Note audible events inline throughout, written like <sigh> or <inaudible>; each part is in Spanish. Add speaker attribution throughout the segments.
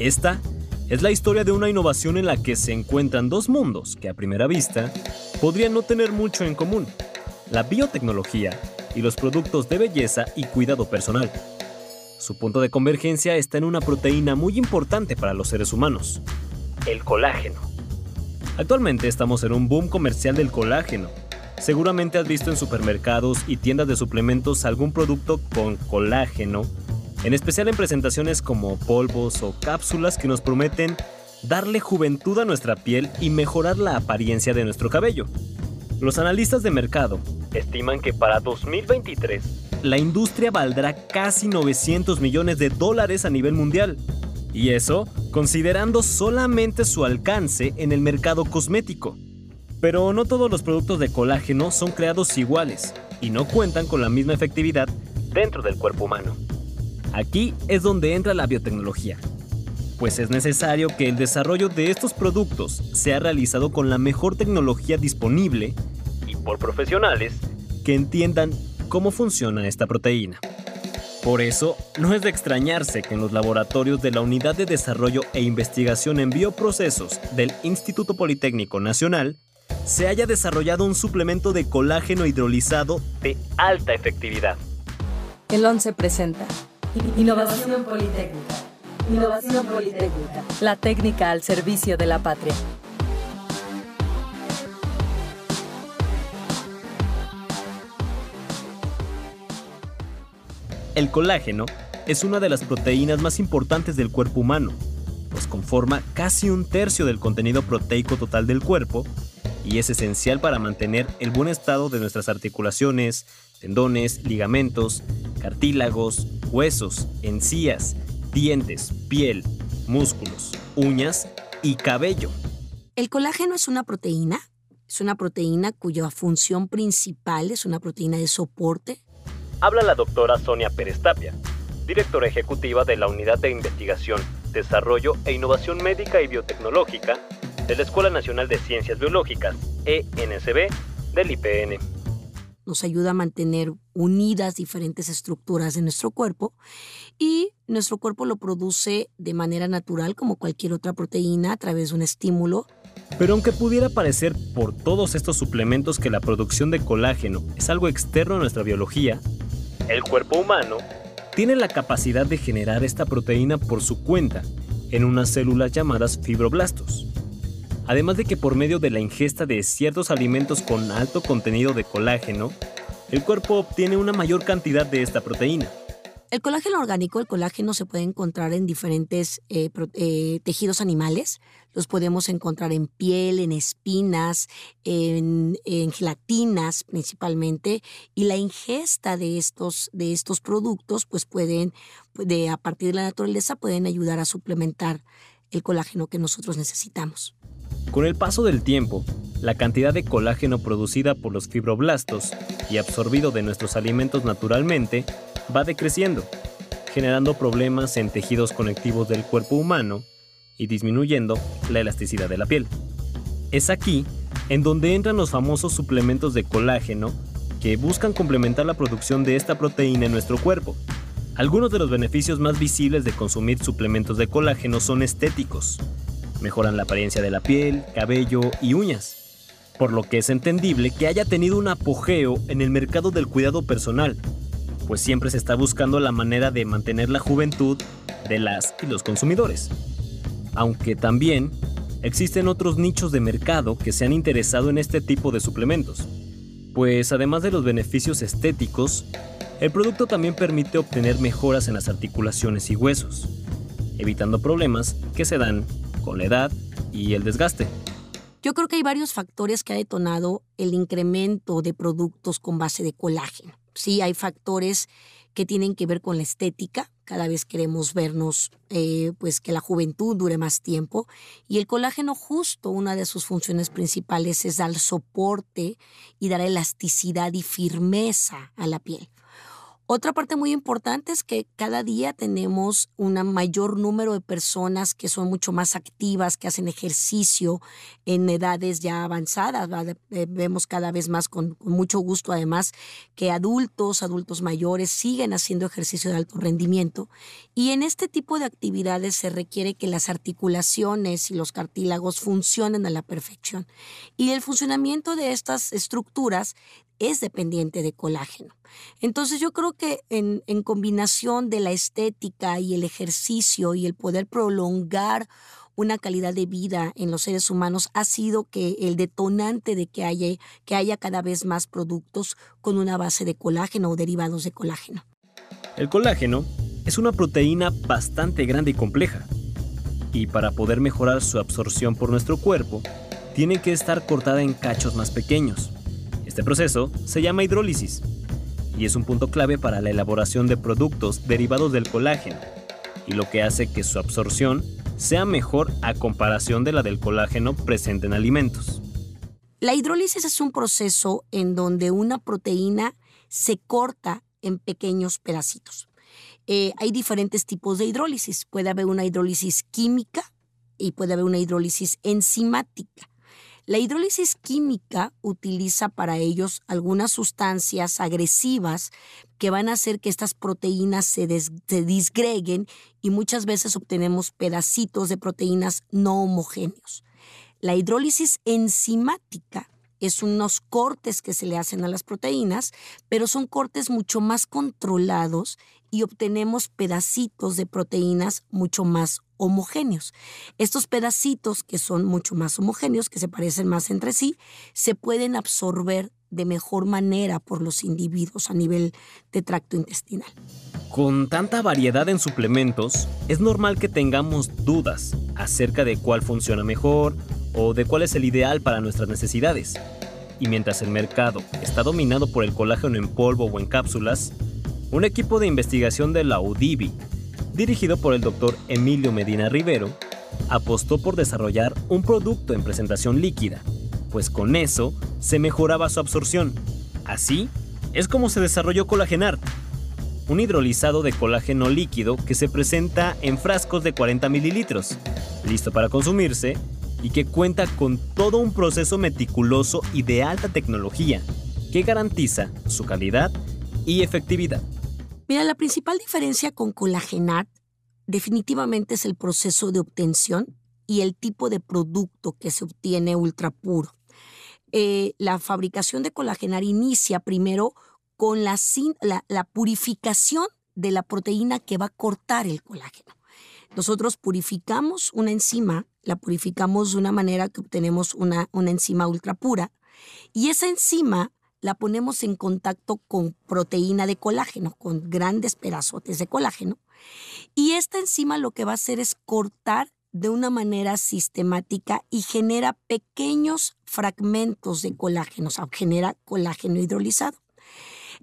Speaker 1: Esta es la historia de una innovación en la que se encuentran dos mundos que a primera vista podrían no tener mucho en común, la biotecnología y los productos de belleza y cuidado personal. Su punto de convergencia está en una proteína muy importante para los seres humanos, el colágeno. Actualmente estamos en un boom comercial del colágeno. Seguramente has visto en supermercados y tiendas de suplementos algún producto con colágeno, en especial en presentaciones como polvos o cápsulas que nos prometen darle juventud a nuestra piel y mejorar la apariencia de nuestro cabello. Los analistas de mercado estiman que para 2023 la industria valdrá casi 900 millones de dólares a nivel mundial. Y eso considerando solamente su alcance en el mercado cosmético. Pero no todos los productos de colágeno son creados iguales y no cuentan con la misma efectividad dentro del cuerpo humano. Aquí es donde entra la biotecnología, pues es necesario que el desarrollo de estos productos sea realizado con la mejor tecnología disponible y por profesionales que entiendan cómo funciona esta proteína. Por eso, no es de extrañarse que en los laboratorios de la Unidad de Desarrollo e Investigación en Bioprocesos del Instituto Politécnico Nacional se haya desarrollado un suplemento de colágeno hidrolizado de alta efectividad.
Speaker 2: El 11 presenta Innovación Politécnica. Innovación Politécnica. La técnica al servicio de la patria.
Speaker 1: El colágeno es una de las proteínas más importantes del cuerpo humano, pues conforma casi un tercio del contenido proteico total del cuerpo y es esencial para mantener el buen estado de nuestras articulaciones, tendones, ligamentos, cartílagos, huesos, encías, dientes, piel, músculos, uñas y cabello.
Speaker 3: El colágeno es una proteína, es una proteína cuya función principal es una proteína de soporte
Speaker 1: habla la doctora Sonia Pérez Tapia, directora ejecutiva de la Unidad de Investigación, Desarrollo e Innovación Médica y Biotecnológica de la Escuela Nacional de Ciencias Biológicas, ENSB, del IPN.
Speaker 3: Nos ayuda a mantener unidas diferentes estructuras de nuestro cuerpo y nuestro cuerpo lo produce de manera natural como cualquier otra proteína a través de un estímulo
Speaker 1: pero aunque pudiera parecer por todos estos suplementos que la producción de colágeno es algo externo a nuestra biología, el cuerpo humano tiene la capacidad de generar esta proteína por su cuenta en unas células llamadas fibroblastos. Además de que por medio de la ingesta de ciertos alimentos con alto contenido de colágeno, el cuerpo obtiene una mayor cantidad de esta proteína.
Speaker 3: El colágeno orgánico, el colágeno se puede encontrar en diferentes eh, eh, tejidos animales. Los podemos encontrar en piel, en espinas, en, gelatinas principalmente. Y la ingesta de estos, de estos productos, pues pueden, de, a partir de la naturaleza, pueden ayudar a suplementar el colágeno que nosotros necesitamos.
Speaker 1: Con el paso del tiempo, la cantidad de colágeno producida por los fibroblastos y absorbido de nuestros alimentos naturalmente va decreciendo, generando problemas en tejidos conectivos del cuerpo humano y disminuyendo la elasticidad de la piel. Es aquí en donde entran los famosos suplementos de colágeno que buscan complementar la producción de esta proteína en nuestro cuerpo. Algunos de los beneficios más visibles de consumir suplementos de colágeno son estéticos. Mejoran la apariencia de la piel, cabello y uñas. Por lo que es entendible que haya tenido un apogeo en el mercado del cuidado personal, pues siempre se está buscando la manera de mantener la juventud de las y los consumidores. Aunque también existen otros nichos de mercado que se han interesado en este tipo de suplementos, pues además de los beneficios estéticos, el producto también permite obtener mejoras en las articulaciones y huesos, evitando problemas que se dan con la edad y el desgaste.
Speaker 3: Yo creo que hay varios factores que ha detonado el incremento de productos con base de colágeno. Sí, hay factores que tienen que ver con la estética. Cada vez queremos vernos, eh, pues que la juventud dure más tiempo. Y el colágeno justo, una de sus funciones principales es dar soporte y dar elasticidad y firmeza a la piel. Otra parte muy importante es que cada día tenemos un mayor número de personas que son mucho más activas, que hacen ejercicio en edades ya avanzadas. Eh, vemos cada vez más con, mucho gusto además que adultos, adultos mayores siguen haciendo ejercicio de alto rendimiento. Y en este tipo de actividades se requiere que las articulaciones y los cartílagos funcionen a la perfección. Y el funcionamiento de estas estructuras es dependiente de colágeno. Entonces yo creo que en, combinación de la estética y el ejercicio y el poder prolongar una calidad de vida en los seres humanos ha sido que el detonante de que haya, que haya cada vez más productos con una base de colágeno o derivados de colágeno.
Speaker 1: El colágeno es una proteína bastante grande y compleja. Y para poder mejorar su absorción por nuestro cuerpo, tiene que estar cortada en cachos más pequeños. Este proceso se llama hidrólisis y es un punto clave para la elaboración de productos derivados del colágeno y lo que hace que su absorción sea mejor a comparación de la del colágeno presente en alimentos.
Speaker 3: La hidrólisis es un proceso en donde una proteína se corta en pequeños pedacitos. Eh, hay diferentes tipos de hidrólisis. Puede haber una hidrólisis química y puede haber una hidrólisis enzimática. La hidrólisis química utiliza para ellos algunas sustancias agresivas que van a hacer que estas proteínas se, disgreguen y muchas veces obtenemos pedacitos de proteínas no homogéneos. La hidrólisis enzimática es unos cortes que se le hacen a las proteínas, pero son cortes mucho más controlados y obtenemos pedacitos de proteínas mucho más homogéneos. Estos pedacitos, que son mucho más homogéneos, que se parecen más entre sí, se pueden absorber de mejor manera por los individuos a nivel de tracto intestinal.
Speaker 1: Con tanta variedad en suplementos, es normal que tengamos dudas acerca de cuál funciona mejor o de cuál es el ideal para nuestras necesidades. Y mientras el mercado está dominado por el colágeno en polvo o en cápsulas, un equipo de investigación de la UDIVI, dirigido por el doctor Emilio Medina Rivero, apostó por desarrollar un producto en presentación líquida, pues con eso se mejoraba su absorción. Así es como se desarrolló Colagenart, un hidrolizado de colágeno líquido que se presenta en frascos de 40 mililitros, listo para consumirse y que cuenta con todo un proceso meticuloso y de alta tecnología que garantiza su calidad y efectividad.
Speaker 3: Mira, la principal diferencia con Colagenart definitivamente es el proceso de obtención y el tipo de producto que se obtiene ultra puro. Eh, la fabricación de Colagenar inicia primero con la, la purificación de la proteína que va a cortar el colágeno. Nosotros purificamos una enzima, la purificamos de una manera que obtenemos una, una enzima ultra pura, y esa enzima la ponemos en contacto con proteína de colágeno, con grandes pedazotes de colágeno. Y esta enzima lo que va a hacer es cortar de una manera sistemática y genera pequeños fragmentos de colágeno, o sea, genera colágeno hidrolizado.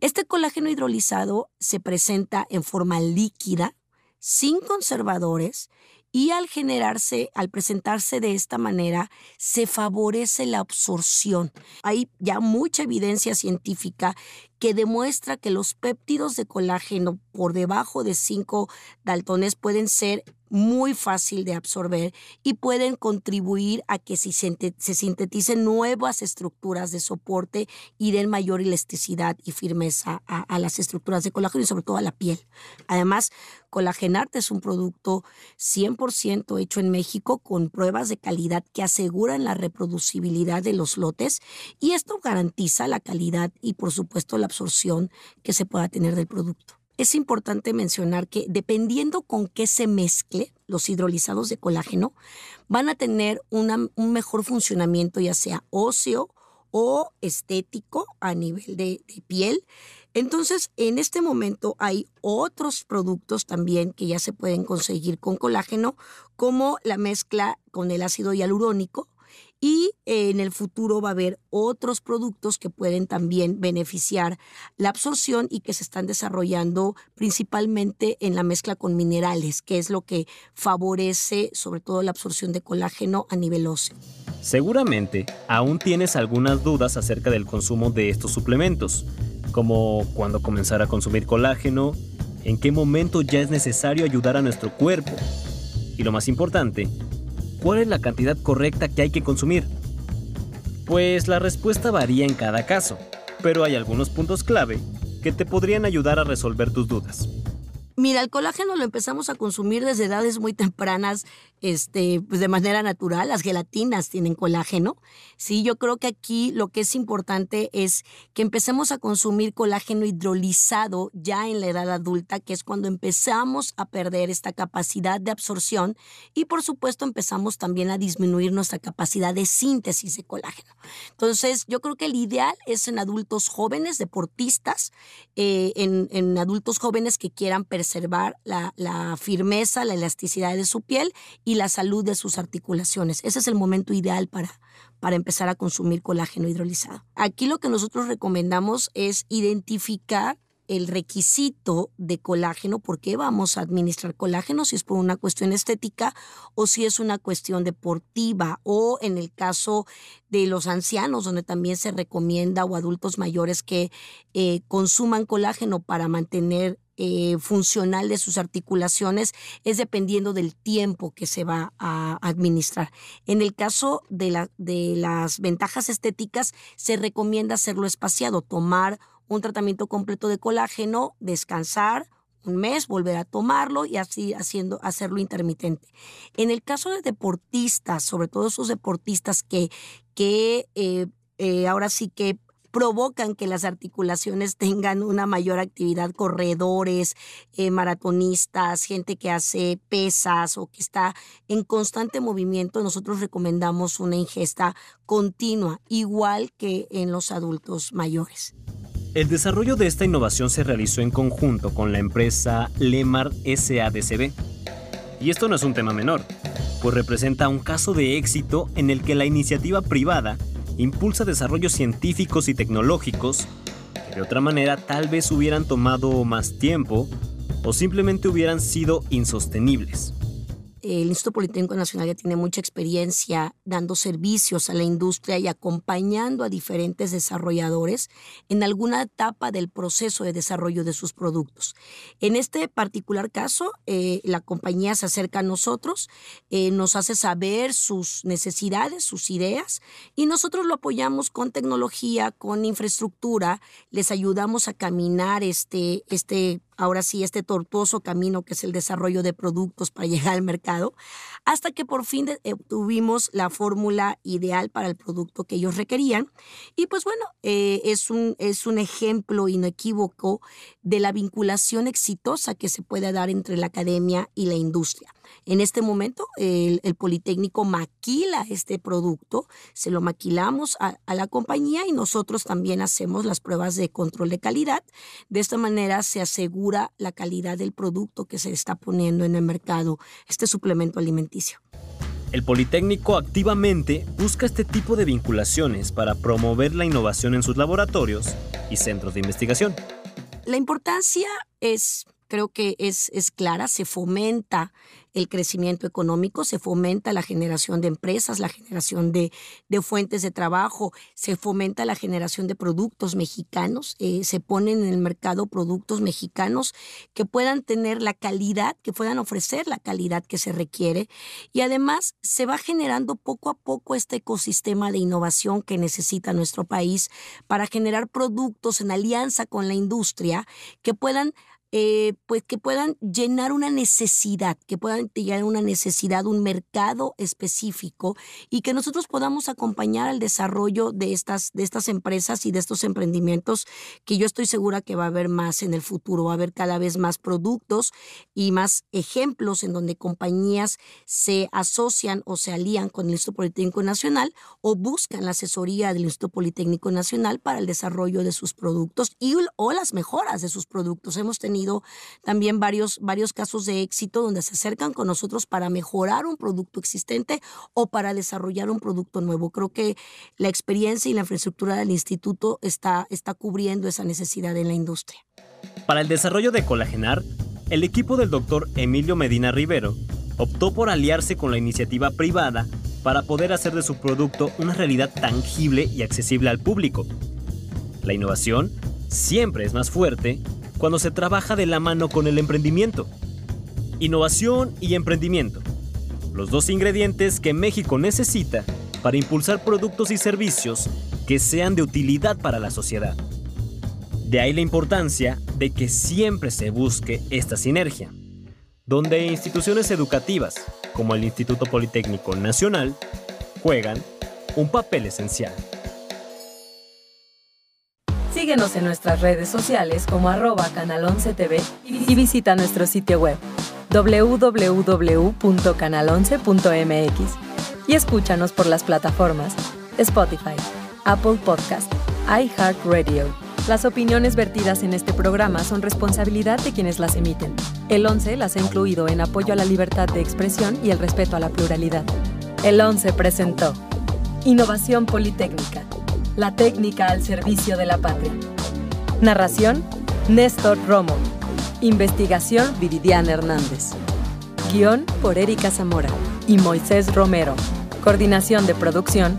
Speaker 3: Este colágeno hidrolizado se presenta en forma líquida, sin conservadores, y al generarse, al presentarse de esta manera, se favorece la absorción. Hay ya mucha evidencia científica que demuestra que los péptidos de colágeno por debajo de 5 daltones pueden ser muy fácil de absorber y pueden contribuir a que se, sinteticen nuevas estructuras de soporte y den mayor elasticidad y firmeza a, las estructuras de colágeno y sobre todo a la piel. Además, Colagenarte es un producto 100% hecho en México con pruebas de calidad que aseguran la reproducibilidad de los lotes y esto garantiza la calidad y por supuesto la absorción que se pueda tener del producto es importante mencionar que dependiendo con qué se mezcle los hidrolizados de colágeno, van a tener un mejor funcionamiento, ya sea óseo o estético a nivel de, piel. Entonces, en este momento hay otros productos también que ya se pueden conseguir con colágeno, como la mezcla con el ácido hialurónico, y en el futuro va a haber otros productos que pueden también beneficiar la absorción y que se están desarrollando principalmente en la mezcla con minerales, que es lo que favorece sobre todo la absorción de colágeno a nivel óseo.
Speaker 1: Seguramente aún tienes algunas dudas acerca del consumo de estos suplementos como cuándo comenzar a consumir colágeno, en qué momento ya es necesario ayudar a nuestro cuerpo y lo más importante, ¿cuál es la cantidad correcta que hay que consumir? Pues la respuesta varía en cada caso, pero hay algunos puntos clave que te podrían ayudar a resolver tus dudas.
Speaker 3: Mira, el colágeno lo empezamos a consumir desde edades muy tempranas, este, pues de manera natural. Las gelatinas tienen colágeno. Sí, yo creo que aquí lo que es importante es que empecemos a consumir colágeno hidrolizado ya en la edad adulta, que es cuando empezamos a perder esta capacidad de absorción y por supuesto empezamos también a disminuir nuestra capacidad de síntesis de colágeno. Entonces, yo creo que el ideal es en adultos jóvenes, deportistas, eh, en, en adultos jóvenes que quieran preservar la, firmeza, la elasticidad de su piel y la salud de sus articulaciones. Ese es el momento ideal para, para empezar a consumir colágeno hidrolizado. Aquí lo que nosotros recomendamos es identificar el requisito de colágeno, por qué vamos a administrar colágeno, si es por una cuestión estética o si es una cuestión deportiva o en el caso de los ancianos, donde también se recomienda o adultos mayores que eh, consuman colágeno para mantener eh, funcional de sus articulaciones es dependiendo del tiempo que se va a administrar. En el caso de, la, de las ventajas estéticas, se recomienda hacerlo espaciado, tomar un tratamiento completo de colágeno, descansar un mes, volver a tomarlo y así haciendo, hacerlo intermitente. En el caso de deportistas, sobre todo esos deportistas que, que eh, eh, ahora sí que provocan que las articulaciones tengan una mayor actividad, corredores, eh, maratonistas, gente que hace pesas o que está en constante movimiento, nosotros recomendamos una ingesta continua, igual que en los adultos mayores.
Speaker 1: El desarrollo de esta innovación se realizó en conjunto con la empresa Lemar SADCB. Y esto no es un tema menor, pues representa un caso de éxito en el que la iniciativa privada impulsa desarrollos científicos y tecnológicos que de otra manera tal vez hubieran tomado más tiempo o simplemente hubieran sido insostenibles
Speaker 3: el Instituto Politécnico Nacional ya tiene mucha experiencia dando servicios a la industria y acompañando a diferentes desarrolladores en alguna etapa del proceso de desarrollo de sus productos. En este particular caso, eh, la compañía se acerca a nosotros, eh, nos hace saber sus necesidades, sus ideas, y nosotros lo apoyamos con tecnología, con infraestructura, les ayudamos a caminar este, este ahora sí, este tortuoso camino que es el desarrollo de productos para <laughs> llegar al mercado, hasta que por fin tuvimos la fórmula ideal para el producto que ellos requerían. Y pues bueno, eh, es, un, es un ejemplo inequívoco de la vinculación exitosa que se puede dar entre la academia y la industria. En este momento, el, Politécnico maquila este producto, se lo maquilamos a, la compañía y nosotros también hacemos las pruebas de control de calidad. De esta manera se asegura la calidad del producto que se está poniendo en el mercado, este suplemento alimenticio.
Speaker 1: El Politécnico activamente busca este tipo de vinculaciones para promover la innovación en sus laboratorios y centros de investigación.
Speaker 3: La importancia es creo que es, es clara, se fomenta el crecimiento económico, se fomenta la generación de empresas, la generación de, fuentes de trabajo, se fomenta la generación de productos mexicanos, eh, se ponen en el mercado productos mexicanos que puedan tener la calidad, que puedan ofrecer la calidad que se requiere. Y además se va generando poco a poco este ecosistema de innovación que necesita nuestro país para generar productos en alianza con la industria que puedan eh, pues que puedan llenar una necesidad, que puedan llenar una necesidad, un mercado específico y que nosotros podamos acompañar al desarrollo de estas, de estas empresas y de estos emprendimientos que yo estoy segura que va a haber más en el futuro, va a haber cada vez más productos y más ejemplos en donde compañías se asocian o se alían con el Instituto Politécnico Nacional o buscan la asesoría del Instituto Politécnico Nacional para el desarrollo de sus productos y o las mejoras de sus productos. Hemos tenido también varios, varios casos de éxito donde se acercan con nosotros para mejorar un producto existente o para desarrollar un producto nuevo. Creo que la experiencia y la infraestructura del instituto está, está cubriendo esa necesidad en la industria.
Speaker 1: Para el desarrollo de Colagenar, el equipo del doctor Emilio Medina Rivero optó por aliarse con la iniciativa privada para poder hacer de su producto una realidad tangible y accesible al público. La innovación siempre es más fuerte cuando se trabaja de la mano con el emprendimiento. Innovación y emprendimiento. Los dos ingredientes que México necesita para impulsar productos y servicios que sean de utilidad para la sociedad. De ahí la importancia de que siempre se busque esta sinergia, donde instituciones educativas, como el Instituto Politécnico Nacional, juegan un papel esencial.
Speaker 2: Síguenos en nuestras redes sociales como arroba canal 11 TV y visita nuestro sitio web www.canal11.mx y escúchanos por las plataformas Spotify, Apple Podcast, iHeartRadio. Las opiniones vertidas en este programa son responsabilidad de quienes las emiten. El 11 las ha incluido en apoyo a la libertad de expresión y el respeto a la pluralidad. El 11 presentó Innovación Politécnica la técnica al servicio de la patria. Narración, Néstor Romo. Investigación, Viridiana Hernández. Guión por Erika Zamora y Moisés Romero. Coordinación de producción,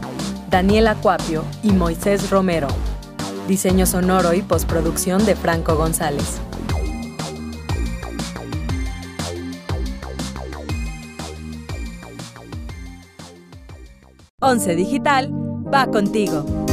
Speaker 2: Daniela Cuapio y Moisés Romero. Diseño sonoro y postproducción de Franco González. 11 Digital va contigo.